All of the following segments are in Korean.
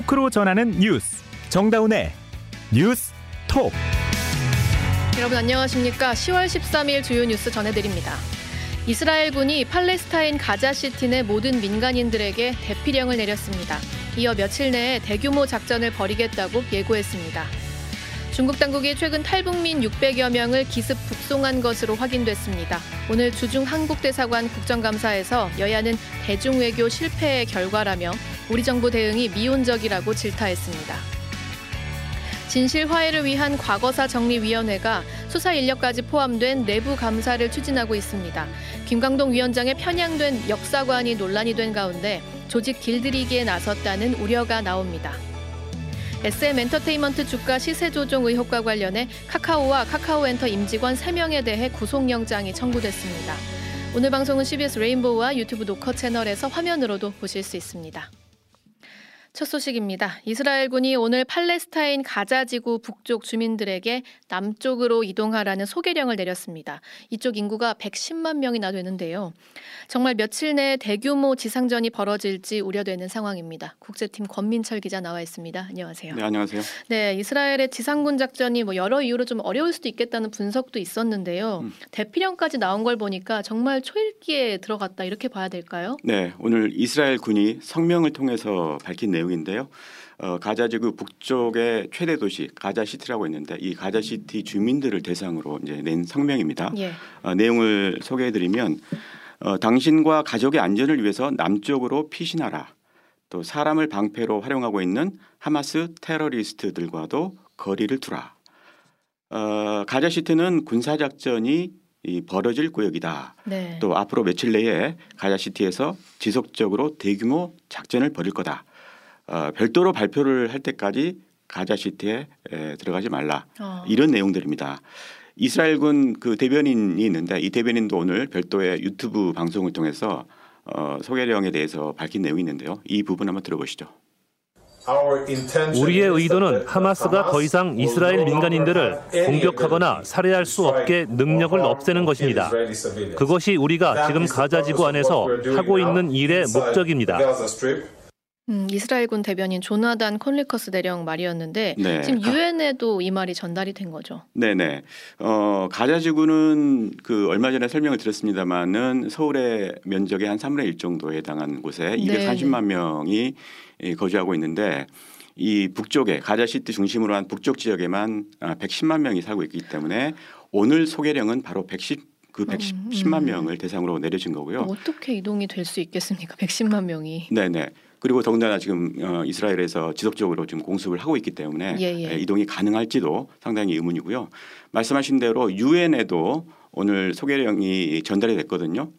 토크로 전하는 뉴스. 정다운의 뉴스 톡. 여러분 안녕하십니까? 10월 13일 주요 뉴스 전해드립니다. 이스라엘군이 팔레스타인 가자시티 내 모든 민간인들에게 대피령을 내렸습니다. 이어 며칠 내에 대규모 작전을 벌이겠다고 예고했습니다. 중국 당국이 최근 탈북민 600여 명을 기습 북송한 것으로 확인됐습니다. 오늘 주중 한국대사관 국정감사에서 여야는 대중외교 실패의 결과라며 우리 정부 대응이 미온적이라고 질타했습니다. 진실 화해를 위한 과거사 정리위원회가 수사 인력까지 포함된 내부 감사를 추진하고 있습니다. 김광동 위원장의 편향된 역사관이 논란이 된 가운데 조직 길들이기에 나섰다는 우려가 나옵니다. SM 엔터테인먼트 주가 시세 조정 의혹과 관련해 카카오와 카카오엔터 임직원 3명에 대해 구속영장이 청구됐습니다. 오늘 방송은 CBS 레인보우와 유튜브 노커 채널에서 화면으로도 보실 수 있습니다. 첫 소식입니다. 이스라엘군이 오늘 팔레스타인 가자 지구 북쪽 주민들에게 남쪽으로 이동하라는 소개령을 내렸습니다. 이쪽 인구가 110만 명이나 되는데요. 정말 며칠 내에 대규모 지상전이 벌어질지 우려되는 상황입니다. 국제팀 권민철 기자 나와 있습니다. 안녕하세요. 네, 안녕하세요. 네, 이스라엘의 지상군 작전이 뭐 여러 이유로 좀 어려울 수도 있겠다는 분석도 있었는데요. 음. 대피령까지 나온 걸 보니까 정말 초읽기에 들어갔다 이렇게 봐야 될까요? 네, 오늘 이스라엘 군이 성명을 통해서 밝힌 내용 인데요. 어, 가자지구 북쪽의 최대 도시 가자시티라고 있는데 이 가자시티 주민들을 대상으로 이제 낸 성명입니다. 예. 어, 내용을 소개해드리면 어, 당신과 가족의 안전을 위해서 남쪽으로 피신하라. 또 사람을 방패로 활용하고 있는 하마스 테러리스트들과도 거리를 두라. 어, 가자시티는 군사작전이 이 벌어질 구역이다. 네. 또 앞으로 며칠 내에 가자시티에서 지속적으로 대규모 작전을 벌일 거다. 어, 별도로 발표를 할 때까지 가자 시티에 에, 들어가지 말라 어. 이런 내용들입니다. 이스라엘군 그 대변인이 있는데 이 대변인도 오늘 별도의 유튜브 방송을 통해서 어, 소개령에 대해서 밝힌 내용이 있는데요. 이 부분 한번 들어보시죠. 우리의 의도는 하마스가 더 이상 이스라엘 민간인들을 공격하거나 살해할 수 없게 능력을 없애는 것입니다. 그것이 우리가 지금 가자 지구 안에서 하고 있는 일의 목적입니다. 음, 이스라엘군 대변인 조나단 콘리커스 대령 말이었는데 네. 지금 유엔에도 이 말이 전달이 된 거죠. 네네. 어, 가자 지구는 그 얼마 전에 설명을 드렸습니다만은 서울의 면적의 한 3분의 1 정도에 해당하는 곳에 네. 230만 명이 거주하고 있는데 이 북쪽에 가자 시티 중심으로 한 북쪽 지역에만 110만 아, 명이 살고 있기 때문에 오늘 소개령은 바로 110. 그 110만 음, 음. 명을 대상으로 내려진 거고요. 어떻게 이동이 될 수 있겠습니까? 110만 명이. 네네. 그리고 더군다나 지금 어, 이스라엘에서 지속적으로 지금 공습을 하고 있기 때문에 예, 예. 이동이 가능할지도 상당히 의문이고요. 말씀하신 대로 유엔에도 오늘 소개령이 전달이 됐거든요.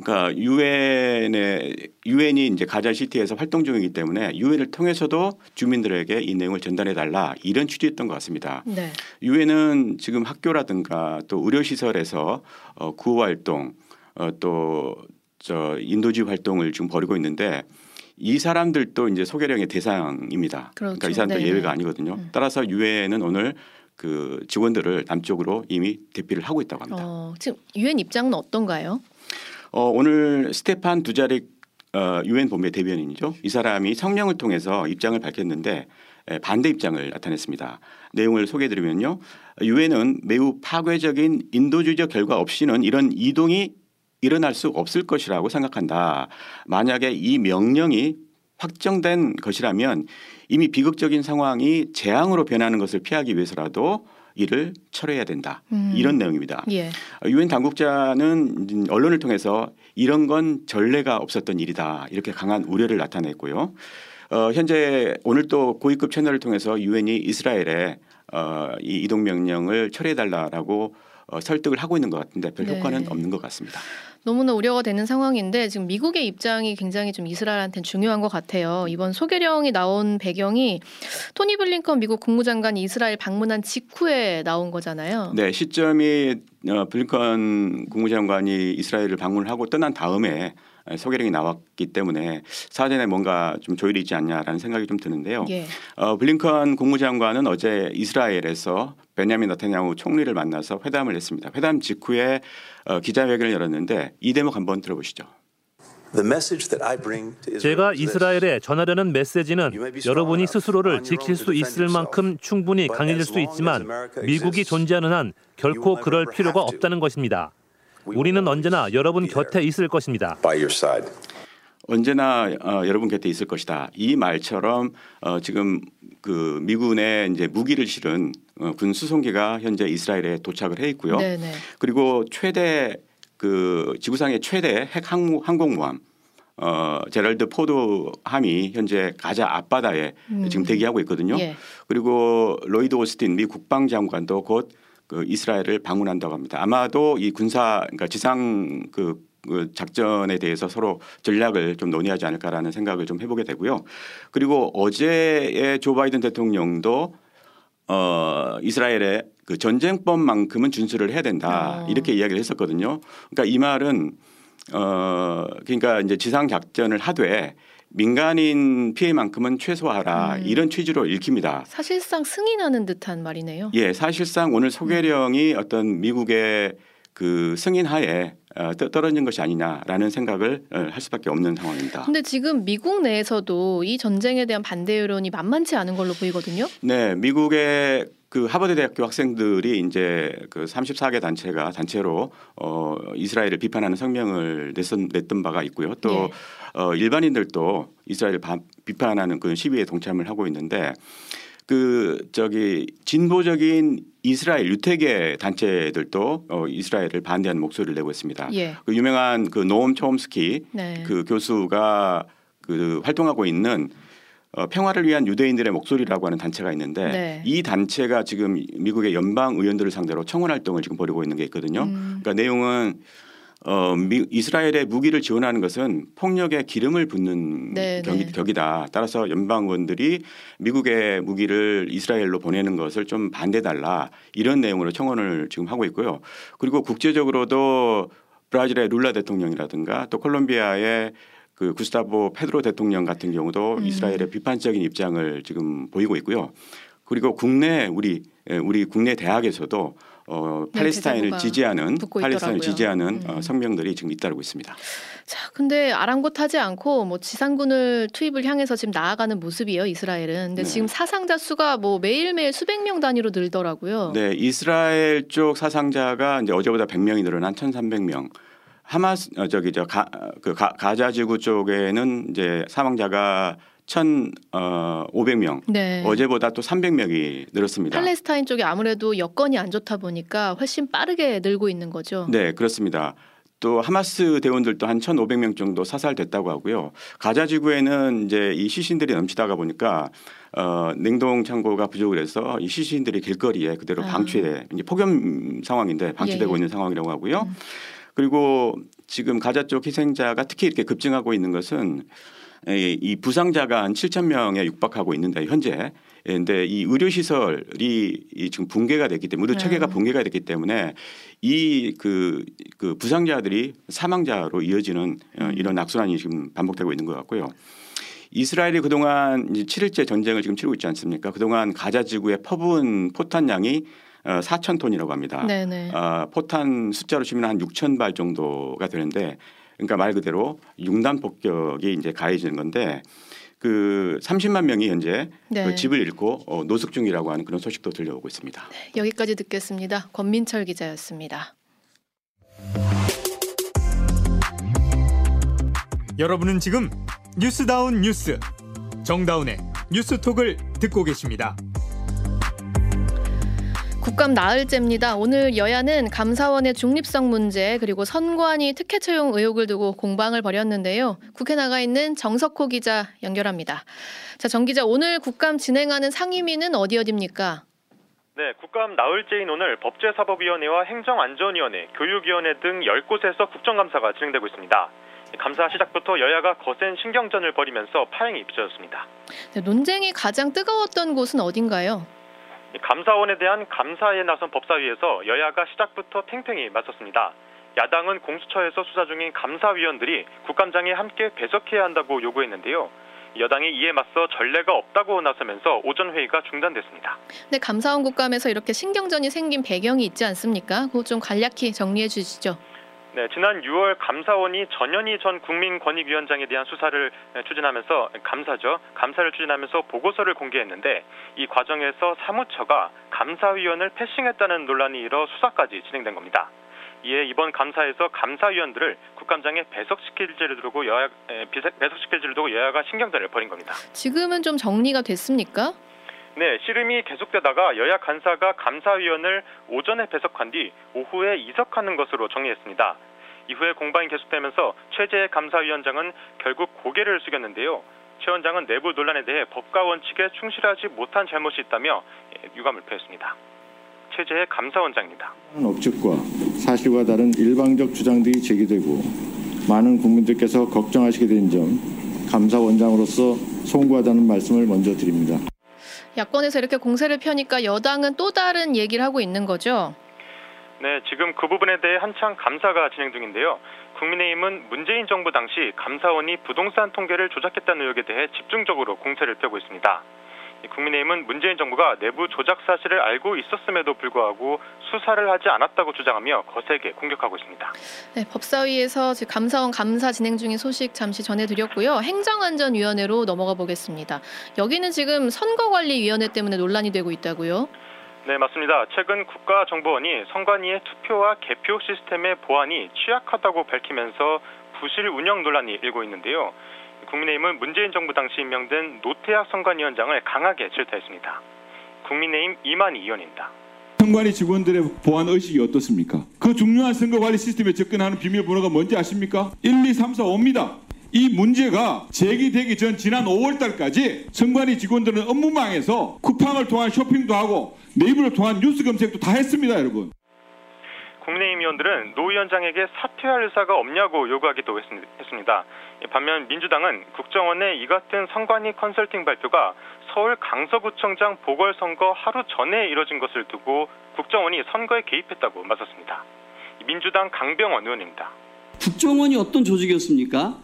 그러니까 유엔의 유엔이 이제 가자 시티에서 활동 중이기 때문에 유엔을 통해서도 주민들에게 이 내용을 전달해 달라 이런 취지였던 것 같습니다. 네. 유엔은 네. 지금 학교라든가 또 의료 시설에서 어, 구호 활동 어, 또저 인도적 활동을 지금 벌이고 있는데 이 사람들도 이제 소개령의 대상입니다. 그렇죠. 그러니까 이 사람들 네 예외가 아니거든요. 음. 따라서 유엔은 오늘 그 직원들을 남쪽으로 이미 대피를 하고 있다고 합니다. 어, 지금 유엔 입장은 어떤가요? 어, 오늘 스테판 두자릭 어, 유엔 본부의 대변인이죠. 이 사람이 성명을 통해서 입장을 밝혔는데 반대 입장을 나타냈습니다. 내용을 소개해드리면요. 유엔은 매우 파괴적인 인도주의적 결과 없이는 이런 이동이 일어날 수 없을 것이라고 생각한다. 만약에 이 명령이 확정된 것이라면 이미 비극적인 상황이 재앙으로 변하는 것을 피하기 위해서라도 이를 철회해야 된다. 음. 이런 내용입니다. 예. 유엔 당국자는 언론을 통해서 이런 건 전례가 없었던 일이다. 이렇게 강한 우려를 나타냈고요. 어, 현재 오늘 또 고위급 채널을 통해서 유엔이 이스라엘에 어, 이 이동 명령을 철회해달라라고 어, 설득을 하고 있는 것 같은데 별 효과는 네. 없는 것 같습니다. 너무나 우려가 되는 상황인데 지금 미국의 입장이 굉장히 좀 이스라엘한테는 중요한 것 같아요. 이번 소개령이 나온 배경이 토니 블링컨 미국 국무장관이 이스라엘 방문한 직후에 나온 거잖아요. 네, 시점이 어, 블링컨 국무장관이 이스라엘을 방문을 하고 떠난 다음에 소개령이 나왔기 때문에 사전에 뭔가 좀 조율이 있지 않냐라는 생각이 좀 드는데요. 예. 어, 블링컨 국무장관은 어제 이스라엘에서 베냐민 너타냐후 총리를 만나서 회담을 했습니다. 회담 직후에 어, 기자회견을 열었는데 이 대목 한번 들어보시죠. 제가 이스라엘에 전하려는 메시지는 여러분이 스스로를 지킬 수 있을 만큼 충분히 강해질 수 있지만 미국이 존재하는 한 결코 그럴 필요가 없다는 것입니다. 우리는 언제나 여러분 곁에 있을 것입니다. 언제나 어, 여러분 곁에 있을 것이다. 이 말처럼 어, 지금 그 미군의 이제 무기를 실은 어, 군 수송기가 현재 이스라엘에 도착을 해 있고요. 네네. 그리고 최대 그 지구상의 최대 핵 항, 항공모함 어, 제럴드 포드함이 현재 가자 앞바다에 음. 지금 대기하고 있거든요. 예. 그리고 로이드 오스틴 미 국방장관도 곧 그 이스라엘을 방문한다고 합니다. 아마도 이 군사 그러니까 지상 그, 그 작전에 대해서 서로 전략을 좀 논의하지 않을까라는 생각을 좀 해보게 되고요. 그리고 어제의 조 바이든 대통령도 어 이스라엘의 그 전쟁법만큼은 준수를 해야 된다 어. 이렇게 이야기를 했었거든요. 그러니까 이 말은 어 그러니까 이제 지상 작전을 하되 민간인 피해만큼은 최소화하라 음. 이런 취지로 읽힙니다. 사실상 승인하는 듯한 말이네요. 예, 사실상 오늘 소개령이 음. 어떤 미국의 그 승인하에 어, 떨어진 것이 아니냐라는 생각을 어, 할 수밖에 없는 상황입니다. 근데 지금 미국 내에서도 이 전쟁에 대한 반대 여론이 만만치 않은 걸로 보이거든요. 네, 미국의 그 하버드 대학교 학생들이 이제 그 34개 단체가 단체로 어 이스라엘을 비판하는 성명을 냈었, 냈던 바가 있고요. 또 예. 어, 일반인들도 이스라엘을 바, 비판하는 그 시위에 동참을 하고 있는데 그 저기 진보적인 이스라엘 유태계 단체들도 어, 이스라엘을 반대하는 목소리를 내고 있습니다. 예. 그 유명한 그 노엄 촘스키 네. 그 교수가 그 활동하고 있는 어, 평화를 위한 유대인들의 목소리라고 하는 단체가 있는데 네. 이 단체가 지금 미국의 연방 의원들을 상대로 청원 활동을 지금 벌이고 있는 게 있거든요. 음. 그러니까 내용은 어, 미, 이스라엘의 무기를 지원하는 것은 폭력에 기름을 붓는 네, 격이, 네. 격이다. 따라서 연방 의원들이 미국의 무기를 이스라엘로 보내는 것을 좀 반대달라 이런 내용으로 청원을 지금 하고 있고요. 그리고 국제적으로도 브라질의 룰라 대통령이라든가 또 콜롬비아의 그 구스타보 페드로 대통령 같은 경우도 음. 이스라엘의 비판적인 입장을 지금 보이고 있고요. 그리고 국내 우리 우리 국내 대학에서도 어, 네, 팔레스타인을 네, 지지하는 팔레스타인을 지지하는 음. 어, 성명들이 지금 잇따르고 있습니다. 자, 근데 아랑곳하지 않고 뭐 지상군을 투입을 향해서 지금 나아가는 모습이에요 이스라엘은. 근데 네. 지금 사상자 수가 뭐 매일매일 수백 명 단위로 늘더라고요. 네, 이스라엘 쪽 사상자가 이제 어제보다 100명이 늘어난 1,300명. 하마스 어, 저기 저가그 가자 지구 쪽에는 이제 사망자가 1,500명. 어, 네. 어제보다 또 300명이 늘었습니다. 팔레스타인 쪽이 아무래도 여건이 안 좋다 보니까 훨씬 빠르게 늘고 있는 거죠. 네, 그렇습니다. 또 하마스 대원들도 한 1,500명 정도 사살됐다고 하고요. 가자 지구에는 이제 이 시신들이 넘치다가 보니까 어, 냉동 창고가 부족을 해서 이 시신들이 길거리에 그대로 아. 방치돼 이제 폭염 상황인데 방치되고 예, 예. 있는 상황이라고 하고요. 음. 그리고 지금 가자 쪽 희생자가 특히 이렇게 급증하고 있는 것은 이 부상자가 한 7천 명에 육박하고 있는데 현재 근데 이 의료 시설이 지금 붕괴가 됐기 때문에 의료 체계가 네. 붕괴가 됐기 때문에 이그그 부상자들이 사망자로 이어지는 어, 음. 이런 악순환이 지금 반복되고 있는 것 같고요. 이스라엘이 그동안 7일째 전쟁을 지금 치르고 있지 않습니까? 그동안 가자 지구에 퍼부은 포탄량이 4천 어, 톤이라고 합니다. 네네. 어, 포탄 숫자로 치면 한 6천 발 정도가 되는데 그러니까 말 그대로 융단 폭격이 이제 가해지는 건데 그 30만 명이 현재 네. 그 집을 잃고 어, 노숙 중이라고 하는 그런 소식도 들려오고 있습니다. 네, 여기까지 듣겠습니다. 권민철 기자였습니다. 여러분은 지금 뉴스다운 뉴스 정다운의 뉴스톡을 듣고 계십니다. 국감 나흘째입니다. 오늘 여야는 감사원의 중립성 문제 그리고 선관위 특혜 채용 의혹을 두고 공방을 벌였는데요. 국회 나가 있는 정석호 기자 연결합니다. 자, 정 기자 오늘 국감 진행하는 상임위는 어디 어디입니까? 네, 국감 나흘째인 오늘 법제사법위원회와 행정안전위원회, 교육위원회 등 10곳에서 국정감사가 진행되고 있습니다. 감사 시작부터 여야가 거센 신경전을 벌이면서 파행이 빚어졌습니다. 네, 논쟁이 가장 뜨거웠던 곳은 어딘가요? 감사원에 대한 감사에 나선 법사위에서 여야가 시작부터 팽팽히 맞섰습니다. 야당은 공수처에서 수사 중인 감사위원들이 국감장에 함께 배석해야 한다고 요구했는데요. 여당이 이에 맞서 전례가 없다고 나서면서 오전 회의가 중단됐습니다. 네, 감사원 국감에서 이렇게 신경전이 생긴 배경이 있지 않습니까? 그거 좀 간략히 정리해 주시죠. 네, 지난 6월 감사원이 전현희 전 국민권익위원장에 대한 수사를 추진하면서 감사죠. 감사를 추진하면서 보고서를 공개했는데 이 과정에서 사무처가 감사위원을 패싱했다는 논란이 일어 수사까지 진행된 겁니다. 이에 이번 감사에서 감사위원들을 국감장에 배석시킬 지를 두고 여야 배석시킬 지를 두고 여야가 신경전을 벌인 겁니다. 지금은 좀 정리가 됐습니까? 네, 씨름이 계속되다가 여야 간사가 감사위원을 오전에 배석한 뒤 오후에 이석하는 것으로 정리했습니다. 이후에 공방이 계속되면서 최재 감사위원장은 결국 고개를 숙였는데요. 최 원장은 내부 논란에 대해 법과 원칙에 충실하지 못한 잘못이 있다며 유감을 표했습니다. 최재의 감사원장입니다. 억측과 사실과 다른 일방적 주장들이 제기되고 많은 국민들께서 걱정하시게 된 점 감사원장으로서 송구하다는 말씀을 먼저 드립니다. 야권에서 이렇게 공세를 펴니까 여당은 또 다른 얘기를 하고 있는 거죠? 네, 지금 그 부분에 대해 한창 감사가 진행 중인데요. 국민의힘은 문재인 정부 당시 감사원이 부동산 통계를 조작했다는 의혹에 대해 집중적으로 공세를 펴고 있습니다. 국민의힘은 문재인 정부가 내부 조작 사실을 알고 있었음에도 불구하고 수사를 하지 않았다고 주장하며 거세게 공격하고 있습니다. 네, 법사위에서 감사원 감사 진행 중인 소식 잠시 전해드렸고요. 행정안전위원회로 넘어가 보겠습니다. 여기는 지금 선거관리위원회 때문에 논란이 되고 있다고요? 네, 맞습니다. 최근 국가정보원이 선관위의 투표와 개표 시스템의 보안이 취약하다고 밝히면서 부실 운영 논란이 일고 있는데요. 국민의힘은 문재인 정부 당시 임명된 노태학 선관위원장을 강하게 질타했습니다. 국민의힘 이만희 의원입니다. 선관위 직원들의 보안 의식이 어떻습니까? 그 중요한 선거관리 시스템에 접근하는 비밀번호가 뭔지 아십니까? 1, 2, 3, 4, 5입니다. 이 문제가 제기되기 전 지난 5월 달까지 선관위 직원들은 업무망에서 쿠팡을 통한 쇼핑도 하고 네이버를 통한 뉴스 검색도 다 했습니다, 여러분. 국민의힘 의원들은 노 위원장에게 사퇴할 의사가 없냐고 요구하기도 했습니다. 반면 민주당은 국정원의 이 같은 선관위 컨설팅 발표가 서울 강서구청장 보궐선거 하루 전에 이뤄진 것을 두고 국정원이 선거에 개입했다고 맞섰습니다. 민주당 강병원 의원입니다. 국정원이 어떤 조직이었습니까?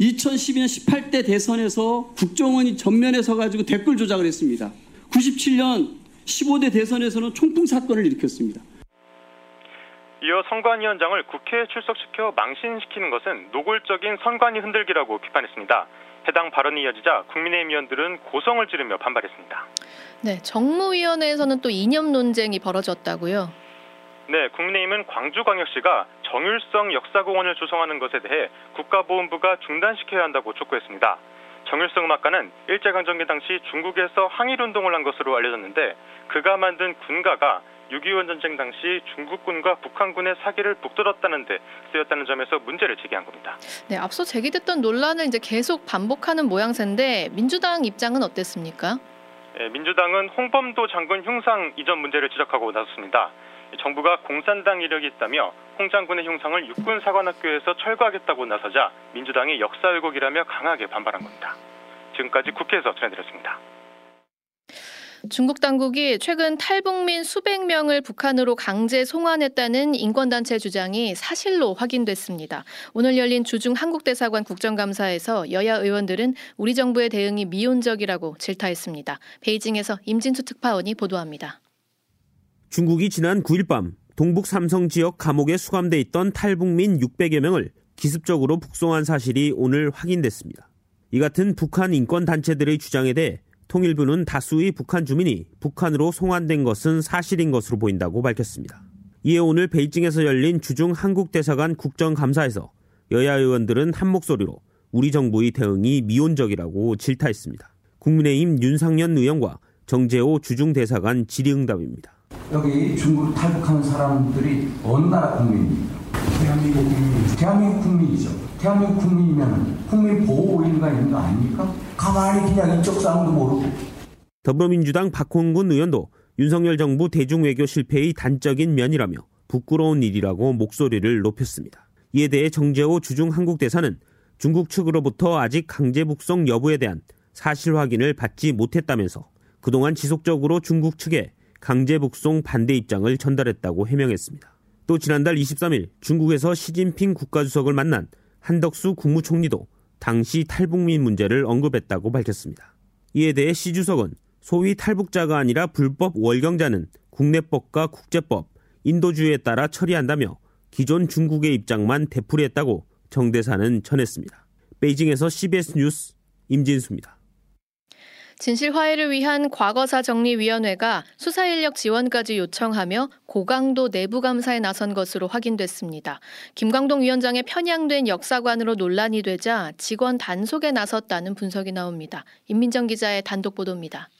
2012년 18대 대선에서 국정원이 전면에 서가지고 댓글 조작을 했습니다. 97년 15대 대선에서는 총풍 사건을 일으켰습니다. 이어 선관위원장을 국회에 출석시켜 망신시키는 것은 노골적인 선관위 흔들기라고 비판했습니다. 해당 발언이 이어지자 국민의힘 의원들은 고성을 지르며 반발했습니다. 네, 정무위원회에서는 또 이념 논쟁이 벌어졌다고요. 네, 국민의힘은 광주광역시가 정율성 역사공원을 조성하는 것에 대해 국가보훈부가 중단시켜야 한다고 촉구했습니다. 정율성 음악가는 일제강점기 당시 중국에서 항일운동을 한 것으로 알려졌는데 그가 만든 군가가 6.25 전쟁 당시 중국군과 북한군의 사기를 북돋았다는 데 쓰였다는 점에서 문제를 제기한 겁니다. 네, 앞서 제기됐던 논란을 이제 계속 반복하는 모양새인데 민주당 입장은 어땠습니까? 네, 민주당은 홍범도 장군 흉상 이전 문제를 지적하고 나섰습니다. 정부가 공산당 이력이 있다며 홍 장군의 흉상을 육군 사관학교에서 철거하겠다고 나서자 민주당이 역사 왜곡이라며 강하게 반발한 겁니다. 지금까지 국회에서 전해드렸습니다. 중국 당국이 최근 탈북민 수백 명을 북한으로 강제 송환했다는 인권단체 주장이 사실로 확인됐습니다. 오늘 열린 주중 한국대사관 국정감사에서 여야 의원들은 우리 정부의 대응이 미온적이라고 질타했습니다. 베이징에서 임진수 특파원이 보도합니다. 중국이 지난 9일 밤 동북 삼성 지역 감옥에 수감돼 있던 탈북민 600여 명을 기습적으로 북송한 사실이 오늘 확인됐습니다. 이 같은 북한 인권 단체들의 주장에 대해 통일부는 다수의 북한 주민이 북한으로 송환된 것은 사실인 것으로 보인다고 밝혔습니다. 이에 오늘 베이징에서 열린 주중 한국대사관 국정감사에서 여야 의원들은 한 목소리로 우리 정부의 대응이 미온적이라고 질타했습니다. 국민의힘 윤상현 의원과 정재호 주중 대사관 질의응답입니다. 여기 중국으로 탈북하는 사람들이 어느 나라 국민입니까? 대한민국 국민. 대한민국 국민이죠. 대한민국 국민이면 국민 보호 의무가 있는 거 아닙니까? 가만히 그냥 이쪽 사람도 모르고. 더불어민주당 박홍근 의원도 윤석열 정부 대중외교 실패의 단적인 면이라며 부끄러운 일이라고 목소리를 높였습니다. 이에 대해 정재호 주중 한국 대사는 중국 측으로부터 아직 강제 북송 여부에 대한 사실 확인을 받지 못했다면서 그동안 지속적으로 중국 측에 강제 북송 반대 입장을 전달했다고 해명했습니다. 또 지난달 23일 중국에서 시진핑 국가주석을 만난 한덕수 국무총리도 당시 탈북민 문제를 언급했다고 밝혔습니다. 이에 대해 시 주석은 소위 탈북자가 아니라 불법 월경자는 국내법과 국제법, 인도주의에 따라 처리한다며 기존 중국의 입장만 되풀이했다고 정 대사는 전했습니다. 베이징에서 CBS 뉴스 임진수입니다. 진실 화해를 위한 과거사 정리위원회가 수사 인력 지원까지 요청하며 고강도 내부 감사에 나선 것으로 확인됐습니다. 김광동 위원장의 편향된 역사관으로 논란이 되자 직원 단속에 나섰다는 분석이 나옵니다. 임민정 기자의 단독 보도입니다.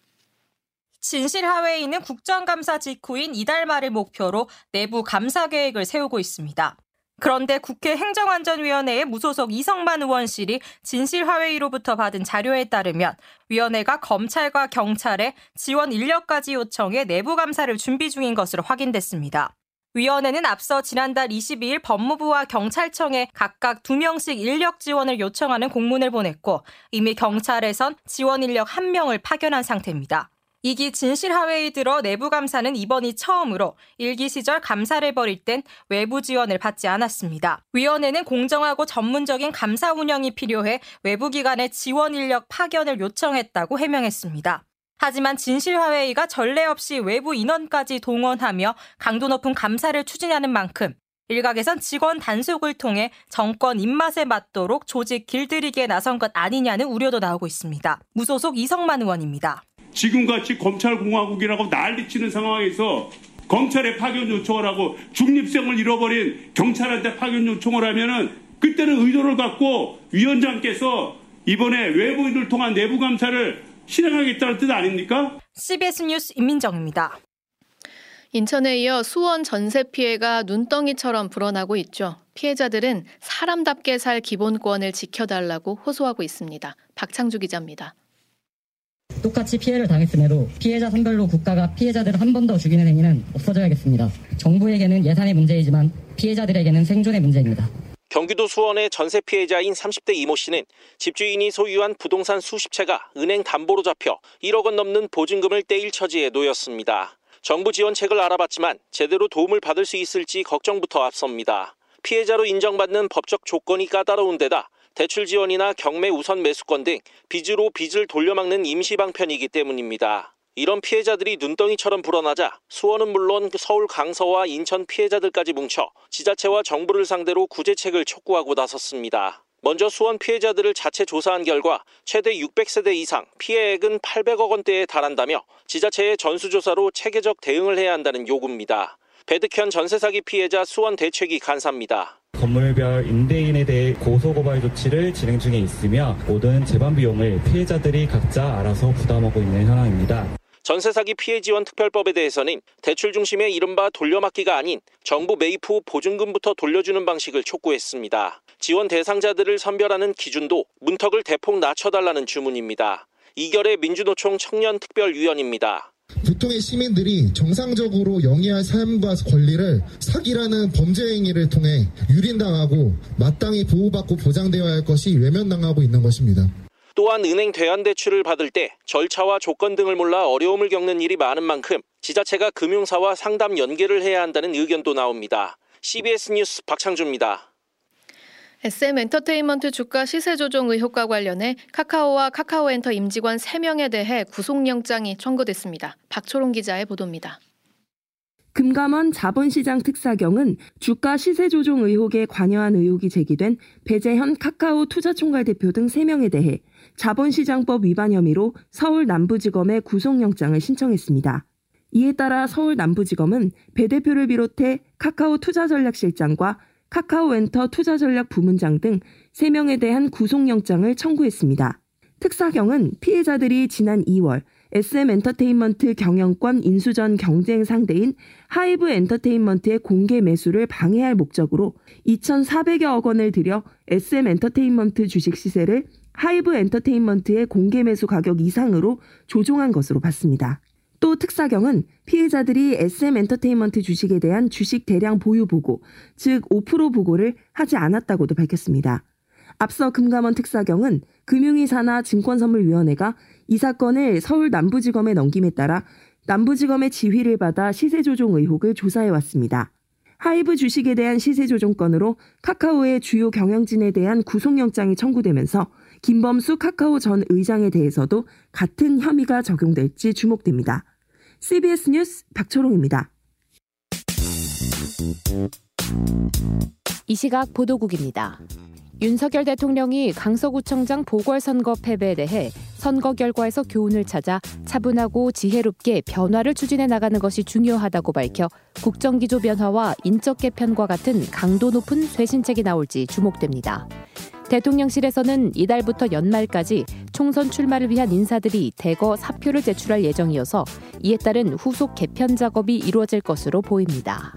진실화해인은 국정감사 직후인 이달 말을 목표로 내부 감사 계획을 세우고 있습니다. 그런데 국회 행정안전위원회의 무소속 이성만 의원실이 진실화웨이로부터 받은 자료에 따르면 위원회가 검찰과 경찰에 지원 인력까지 요청해 내부 감사를 준비 중인 것으로 확인됐습니다. 위원회는 앞서 지난달 22일 법무부와 경찰청에 각각 2명씩 인력 지원을 요청하는 공문을 보냈고 이미 경찰에선 지원 인력 1명을 파견한 상태입니다. 이기 진실화웨이 들어 내부 감사는 이번이 처음으로 일기 시절 감사를 벌일 땐 외부 지원을 받지 않았습니다. 위원회는 공정하고 전문적인 감사 운영이 필요해 외부 기관의 지원 인력 파견을 요청했다고 해명했습니다. 하지만 진실화웨이가 전례 없이 외부 인원까지 동원하며 강도 높은 감사를 추진하는 만큼 일각에선 직원 단속을 통해 정권 입맛에 맞도록 조직 길들이기에 나선 것 아니냐는 우려도 나오고 있습니다. 무소속 이성만 의원입니다. 지금같이 검찰공화국이라고 난리치는 상황에서 검찰에 파견 요청을 하고 중립성을 잃어버린 경찰한테 파견 요청을 하면은 그때는 의도를 갖고 위원장께서 이번에 외부인을 통한 내부 감사를 실행하겠다는 뜻 아닙니까? CBS 뉴스 임민정입니다. 인천에 이어 수원 전세 피해가 눈덩이처럼 불어나고 있죠. 피해자들은 사람답게 살 기본권을 지켜달라고 호소하고 있습니다. 박창주 기자입니다. 똑같이 피해를 당했음에도 피해자 선별로 국가가 피해자들을 한 번 더 죽이는 행위는 없어져야겠습니다. 정부에게는 예산의 문제이지만 피해자들에게는 생존의 문제입니다. 경기도 수원의 전세 피해자인 30대 이모 씨는 집주인이 소유한 부동산 수십 채가 은행 담보로 잡혀 1억 원 넘는 보증금을 떼일 처지에 놓였습니다. 정부 지원책을 알아봤지만 제대로 도움을 받을 수 있을지 걱정부터 앞섭니다. 피해자로 인정받는 법적 조건이 까다로운 데다 대출 지원이나 경매 우선 매수권 등 빚으로 빚을 돌려막는 임시 방편이기 때문입니다. 이런 피해자들이 눈덩이처럼 불어나자 수원은 물론 서울 강서와 인천 피해자들까지 뭉쳐 지자체와 정부를 상대로 구제책을 촉구하고 나섰습니다. 먼저 수원 피해자들을 자체 조사한 결과 최대 600세대 이상 피해액은 800억 원대에 달한다며 지자체의 전수조사로 체계적 대응을 해야 한다는 요구입니다. 배득현 전세 사기 피해자 수원 대책위 간사입니다. 건물별 임대인에 대해 고소고발 조치를 진행 중에 있으며 모든 재반 비용을 피해자들이 각자 알아서 부담하고 있는 현황입니다. 전세 사기 피해 지원 특별법에 대해서는 대출 중심의 이른바 돌려막기가 아닌 정부 매입 후 보증금부터 돌려주는 방식을 촉구했습니다. 지원 대상자들을 선별하는 기준도 문턱을 대폭 낮춰달라는 주문입니다. 이결의 민주노총 청년특별위원입니다. 보통의 시민들이 정상적으로 영위할 삶과 권리를 사기라는 범죄 행위를 통해 유린당하고 마땅히 보호받고 보장되어야 할 것이 외면당하고 있는 것입니다. 또한 은행 대안 대출을 받을 때 절차와 조건 등을 몰라 어려움을 겪는 일이 많은 만큼 지자체가 금융사와 상담 연계를 해야 한다는 의견도 나옵니다. CBS 뉴스 박창주입니다. SM 엔터테인먼트 주가 시세 조정 의혹과 관련해 카카오와 카카오엔터 임직원 3명에 대해 구속영장이 청구됐습니다. 박초롱 기자의 보도입니다. 금감원 자본시장 특사경은 주가 시세 조정 의혹에 관여한 의혹이 제기된 배재현 카카오 투자총괄 대표 등 3명에 대해 자본시장법 위반 혐의로 서울 남부지검에 구속영장을 신청했습니다. 이에 따라 서울 남부지검은 배 대표를 비롯해 카카오 투자전략실장과 카카오엔터 투자전략 부문장 등 3명에 대한 구속영장을 청구했습니다. 특사경은 피의자들이 지난 2월 SM 엔터테인먼트 경영권 인수전 경쟁 상대인 하이브 엔터테인먼트의 공개 매수를 방해할 목적으로 2,400여억 원을 들여 SM 엔터테인먼트 주식 시세를 하이브 엔터테인먼트의 공개 매수 가격 이상으로 조종한 것으로 봤습니다. 또 특사경은 피의자들이 SM 엔터테인먼트 주식에 대한 주식 대량 보유 보고, 즉 5% 보고를 하지 않았다고도 밝혔습니다. 앞서 금감원 특사경은 금융위사나 증권선물위원회가 이 사건을 서울 남부지검에 넘김에 따라 남부지검의 지휘를 받아 시세조종 의혹을 조사해 왔습니다. 하이브 주식에 대한 시세조종 건으로 카카오의 주요 경영진에 대한 구속영장이 청구되면서 김범수 카카오 전 의장에 대해서도 같은 혐의가 적용될지 주목됩니다. CBS 뉴스 박초롱입니다. 이 시각 보도국입니다. 윤석열 대통령이 강서구청장 보궐선거 패배에 대해 선거 결과에서 교훈을 찾아 차분하고 지혜롭게 변화를 추진해 나가는 것이 중요하다고 밝혀 국정기조 변화와 인적 개편과 같은 강도 높은 쇄신책이 나올지 주목됩니다. 대통령실에서는 이달부터 연말까지 총선 출마를 위한 인사들이 대거 사표를 제출할 예정이어서 이에 따른 후속 개편 작업이 이루어질 것으로 보입니다.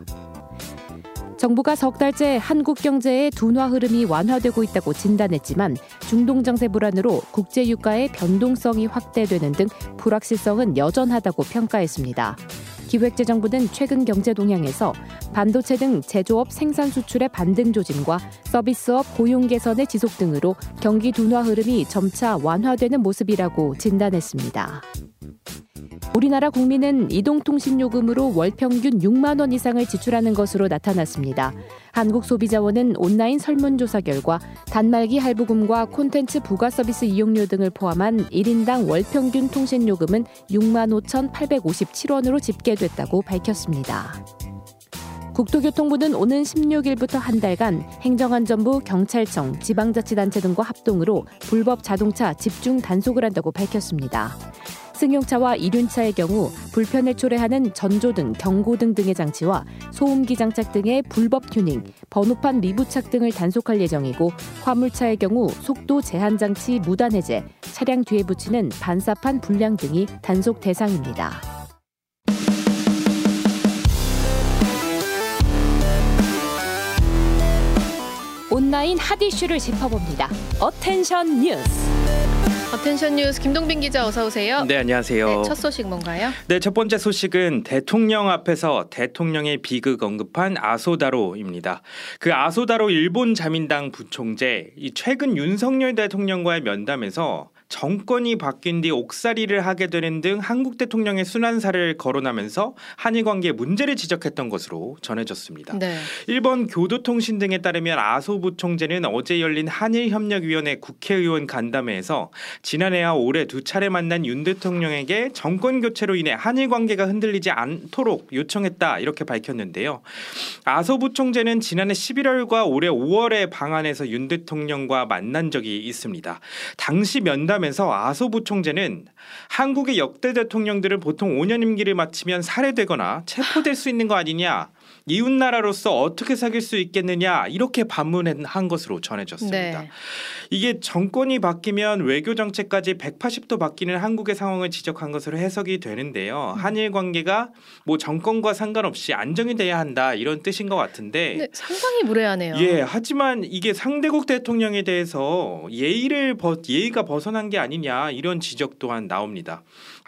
정부가 석 달째 한국 경제의 둔화 흐름이 완화되고 있다고 진단했지만 중동 정세 불안으로 국제 유가의 변동성이 확대되는 등 불확실성은 여전하다고 평가했습니다. 기획재정부는 최근 경제 동향에서 반도체 등 제조업 생산 수출의 반등 조짐과 서비스업 고용 개선의 지속 등으로 경기 둔화 흐름이 점차 완화되는 모습이라고 진단했습니다. 우리나라 국민은 이동통신요금으로 월 평균 6만 원 이상을 지출하는 것으로 나타났습니다. 한국소비자원은 온라인 설문조사 결과 단말기 할부금과 콘텐츠 부가 서비스 이용료 등을 포함한 1인당 월 평균 통신요금은 6만 5,857원으로 집계됐다고 밝혔습니다. 국토교통부는 오는 16일부터 한 달간 행정안전부, 경찰청, 지방자치단체 등과 합동으로 불법 자동차 집중 단속을 한다고 밝혔습니다. 승용차와 이륜차의 경우 불편을 초래하는 전조 등, 경고 등 등의 장치와 소음기 장착 등의 불법 튜닝, 번호판 미부착 등을 단속할 예정이고 화물차의 경우 속도 제한 장치 무단 해제, 차량 뒤에 붙이는 반사판 불량 등이 단속 대상입니다. 온라인 핫 이슈를 짚어봅니다. Attention 뉴스. Attention 뉴스 김동빈 기자 어서 오세요. 네 안녕하세요. 네, 첫 소식 뭔가요? 네첫 번째 소식은 대통령 앞에서 대통령의 비극 언급한 아소 다로입니다. 그 아소 다로 일본 자민당 부총재 이 최근 윤석열 대통령과의 면담에서 정권이 바뀐 뒤 옥살이를 하게 되는 등 한국 대통령의 수난사를 거론하면서 한일 관계 문제를 지적했던 것으로 전해졌습니다. 네. 일본 교도통신 등에 따르면 아소 부총재는 어제 열린 한일협력위원회 국회의원 간담회에서 지난해와 올해 두 차례 만난 윤 대통령에게 정권 교체로 인해 한일 관계가 흔들리지 않도록 요청했다 이렇게 밝혔는데요. 아소 부총재는 지난해 11월과 올해 5월에 방한해서 윤 대통령과 만난 적이 있습니다. 당시 면담 하면서 아소 부총재는 한국의 역대 대통령들을 보통 5년 임기를 마치면 살해되거나 체포될 수 있는 거 아니냐 이웃 나라로서 어떻게 사귈 수 있겠느냐 이렇게 반문한 것으로 전해졌습니다. 네. 이게 정권이 바뀌면 외교 정책까지 180도 바뀌는 한국의 상황을 지적한 것으로 해석이 되는데요. 음. 한일 관계가 뭐 정권과 상관없이 안정이 돼야 한다 이런 뜻인 것 같은데 네, 상당히 무례하네요. 예, 하지만 이게 상대국 대통령에 대해서 예의를 버, 예의가 벗어난 게 아니냐 이런 지적 또한 나옵니다.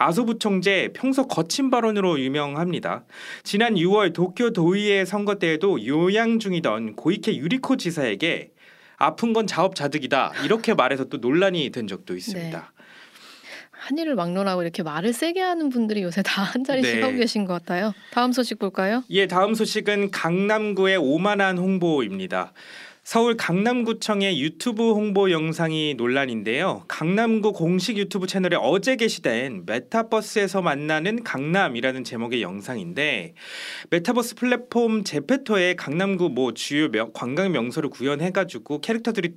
아소부총재 평소 거친 발언으로 유명합니다. 지난 6월 도쿄 도의회 선거 때에도 요양 중이던 고이케 유리코 지사에게 아픈 건 자업자득이다 이렇게 말해서 또 논란이 된 적도 있습니다. 네. 한일을 막론하고 이렇게 말을 세게 하는 분들이 요새 다 한 자리씩 네. 하고 계신 것 같아요. 다음 소식 볼까요? 예, 다음 소식은 강남구의 오만한 홍보입니다. 서울 강남구청의 유튜브 홍보 영상이 논란인데요. 강남구 공식 유튜브 채널에 어제 게시된 메타버스에서 만나는 강남이라는 제목의 영상인데 메타버스 플랫폼 제페토에 강남구 뭐 주요 명, 관광 명소를 구현해가지고 캐릭터들이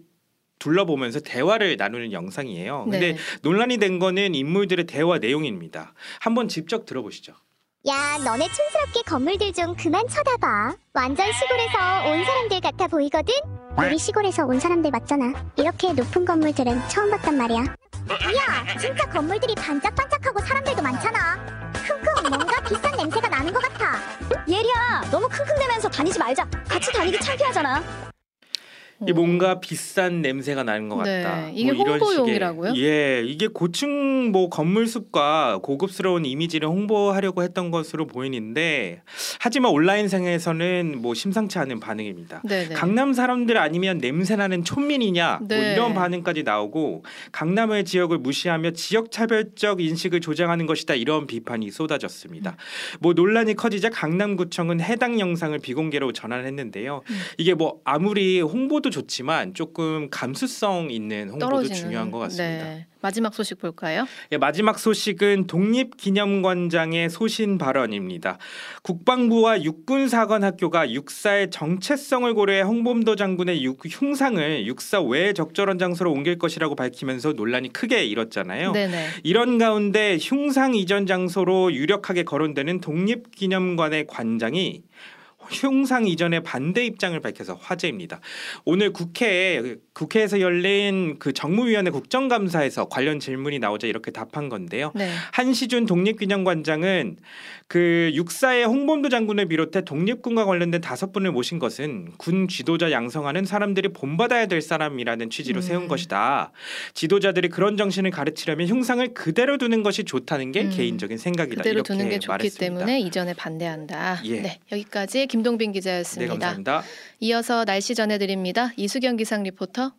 둘러보면서 대화를 나누는 영상이에요. 근데 네. 논란이 된 거는 인물들의 대화 내용입니다. 한번 직접 들어보시죠. 야, 너네 촌스럽게 건물들 좀 그만 쳐다봐. 완전 시골에서 온 사람들 같아 보이거든? 우리 시골에서 온 사람들 맞잖아. 이렇게 높은 건물들은 처음 봤단 말이야. 야, 진짜 건물들이 반짝반짝하고 사람들도 많잖아. 킁킁 뭔가 비싼 냄새가 나는 것 같아. 예리야, 너무 킁킁대면서 다니지 말자. 같이 다니기 창피하잖아. 이 뭔가 비싼 냄새가 나는 것 네, 같다. 이게 뭐 홍보용이라고요? 예, 이게 고층 뭐 건물 숲과 고급스러운 이미지를 홍보하려고 했던 것으로 보이는데 하지만 온라인상에서는 뭐 심상치 않은 반응입니다. 네네. 네. 강남 사람들 아니면 냄새 나는 촌민이냐 뭐 네. 뭐 이런 반응까지 나오고 강남의 지역을 무시하며 지역 차별적 인식을 조장하는 것이다 이런 비판이 쏟아졌습니다. 음. 뭐 논란이 커지자 강남구청은 해당 영상을 비공개로 전환했는데요. 음. 이게 뭐 아무리 홍보 홍보도 좋지만 조금 감수성 있는 홍보도 떨어지는, 중요한 것 같습니다. 네. 마지막 소식 볼까요? 예, 마지막 소식은 독립기념관장의 소신 발언입니다. 국방부와 육군사관학교가 육사의 정체성을 고려해 홍범도 장군의 육, 흉상을 육사 외 적절한 장소로 옮길 것이라고 밝히면서 논란이 크게 일었잖아요. 네네. 이런 가운데 흉상 이전 장소로 유력하게 거론되는 독립기념관의 관장이 흉상 이전의 반대 입장을 밝혀서 화제입니다. 오늘 국회에 국회에서 열린 그 정무위원회 국정감사에서 관련 질문이 나오자 이렇게 답한 건데요. 네. 한시준 독립기념관장은 그 육사의 홍범도 장군을 비롯해 독립군과 관련된 다섯 분을 모신 것은 군 지도자 양성하는 사람들이 본받아야 될 사람이라는 취지로 음. 세운 것이다. 지도자들이 그런 정신을 가르치려면 흉상을 그대로 두는 것이 좋다는 게 음. 개인적인 생각이다. 그대로 두는 게 좋기 말했습니다. 때문에 이전에 반대한다. 예. 네, 여기까지 김동빈 기자였습니다. 네, 감사합니다. 이어서 날씨 전해드립니다. 이수경 기상 리포터.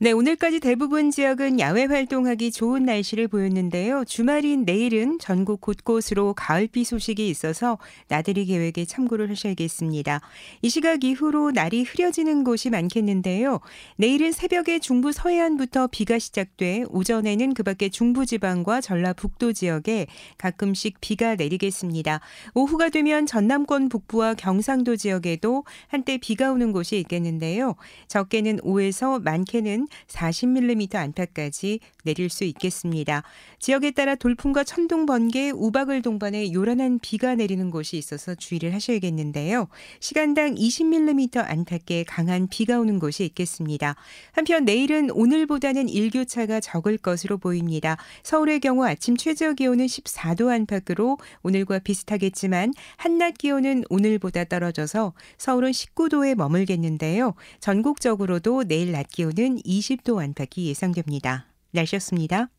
네, 오늘까지 대부분 지역은 야외 활동하기 좋은 날씨를 보였는데요. 주말인 내일은 전국 곳곳으로 가을비 소식이 있어서 나들이 계획에 참고를 하셔야겠습니다. 이 시각 이후로 날이 흐려지는 곳이 많겠는데요. 내일은 새벽에 중부 서해안부터 비가 시작돼 오전에는 그 밖에 중부지방과 전라북도 지역에 가끔씩 비가 내리겠습니다. 오후가 되면 전남권 북부와 경상도 지역에도 한때 비가 오는 곳이 있겠는데요. 적게는 5에서 많게는 40mm 안팎까지 내릴 수 있겠습니다. 지역에 따라 돌풍과 천둥, 번개, 우박을 동반해 요란한 비가 내리는 곳이 있어서 주의를 하셔야겠는데요. 시간당 20mm 안팎의 강한 비가 오는 곳이 있겠습니다. 한편 내일은 오늘보다는 일교차가 적을 것으로 보입니다. 서울의 경우 아침 최저 기온은 14도 안팎으로 오늘과 비슷하겠지만 한낮 기온은 오늘보다 떨어져서 서울은 19도에 머물겠는데요. 전국적으로도 내일 낮 기온은 20도 안팎이 예상됩니다. 날씨였습니다.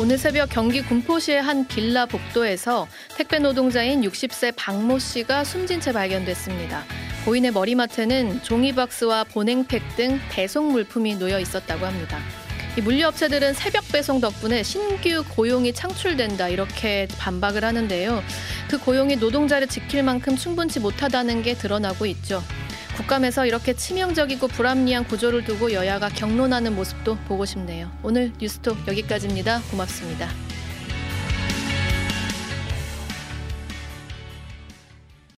오늘 새벽 경기 군포시의 한 빌라 복도에서 택배 노동자인 60세 박모 씨가 숨진 채 발견됐습니다. 고인의 머리맡에는 종이박스와 보냉팩 등 배송 물품이 놓여 있었다고 합니다. 이 물류업체들은 새벽 배송 덕분에 신규 고용이 창출된다 이렇게 반박을 하는데요. 그 고용이 노동자를 지킬 만큼 충분치 못하다는 게 드러나고 있죠. 국감에서 이렇게 치명적이고 불합리한 구조를 두고 여야가 경론하는 모습도 보고 싶네요. 오늘 뉴스톡 여기까지입니다. 고맙습니다.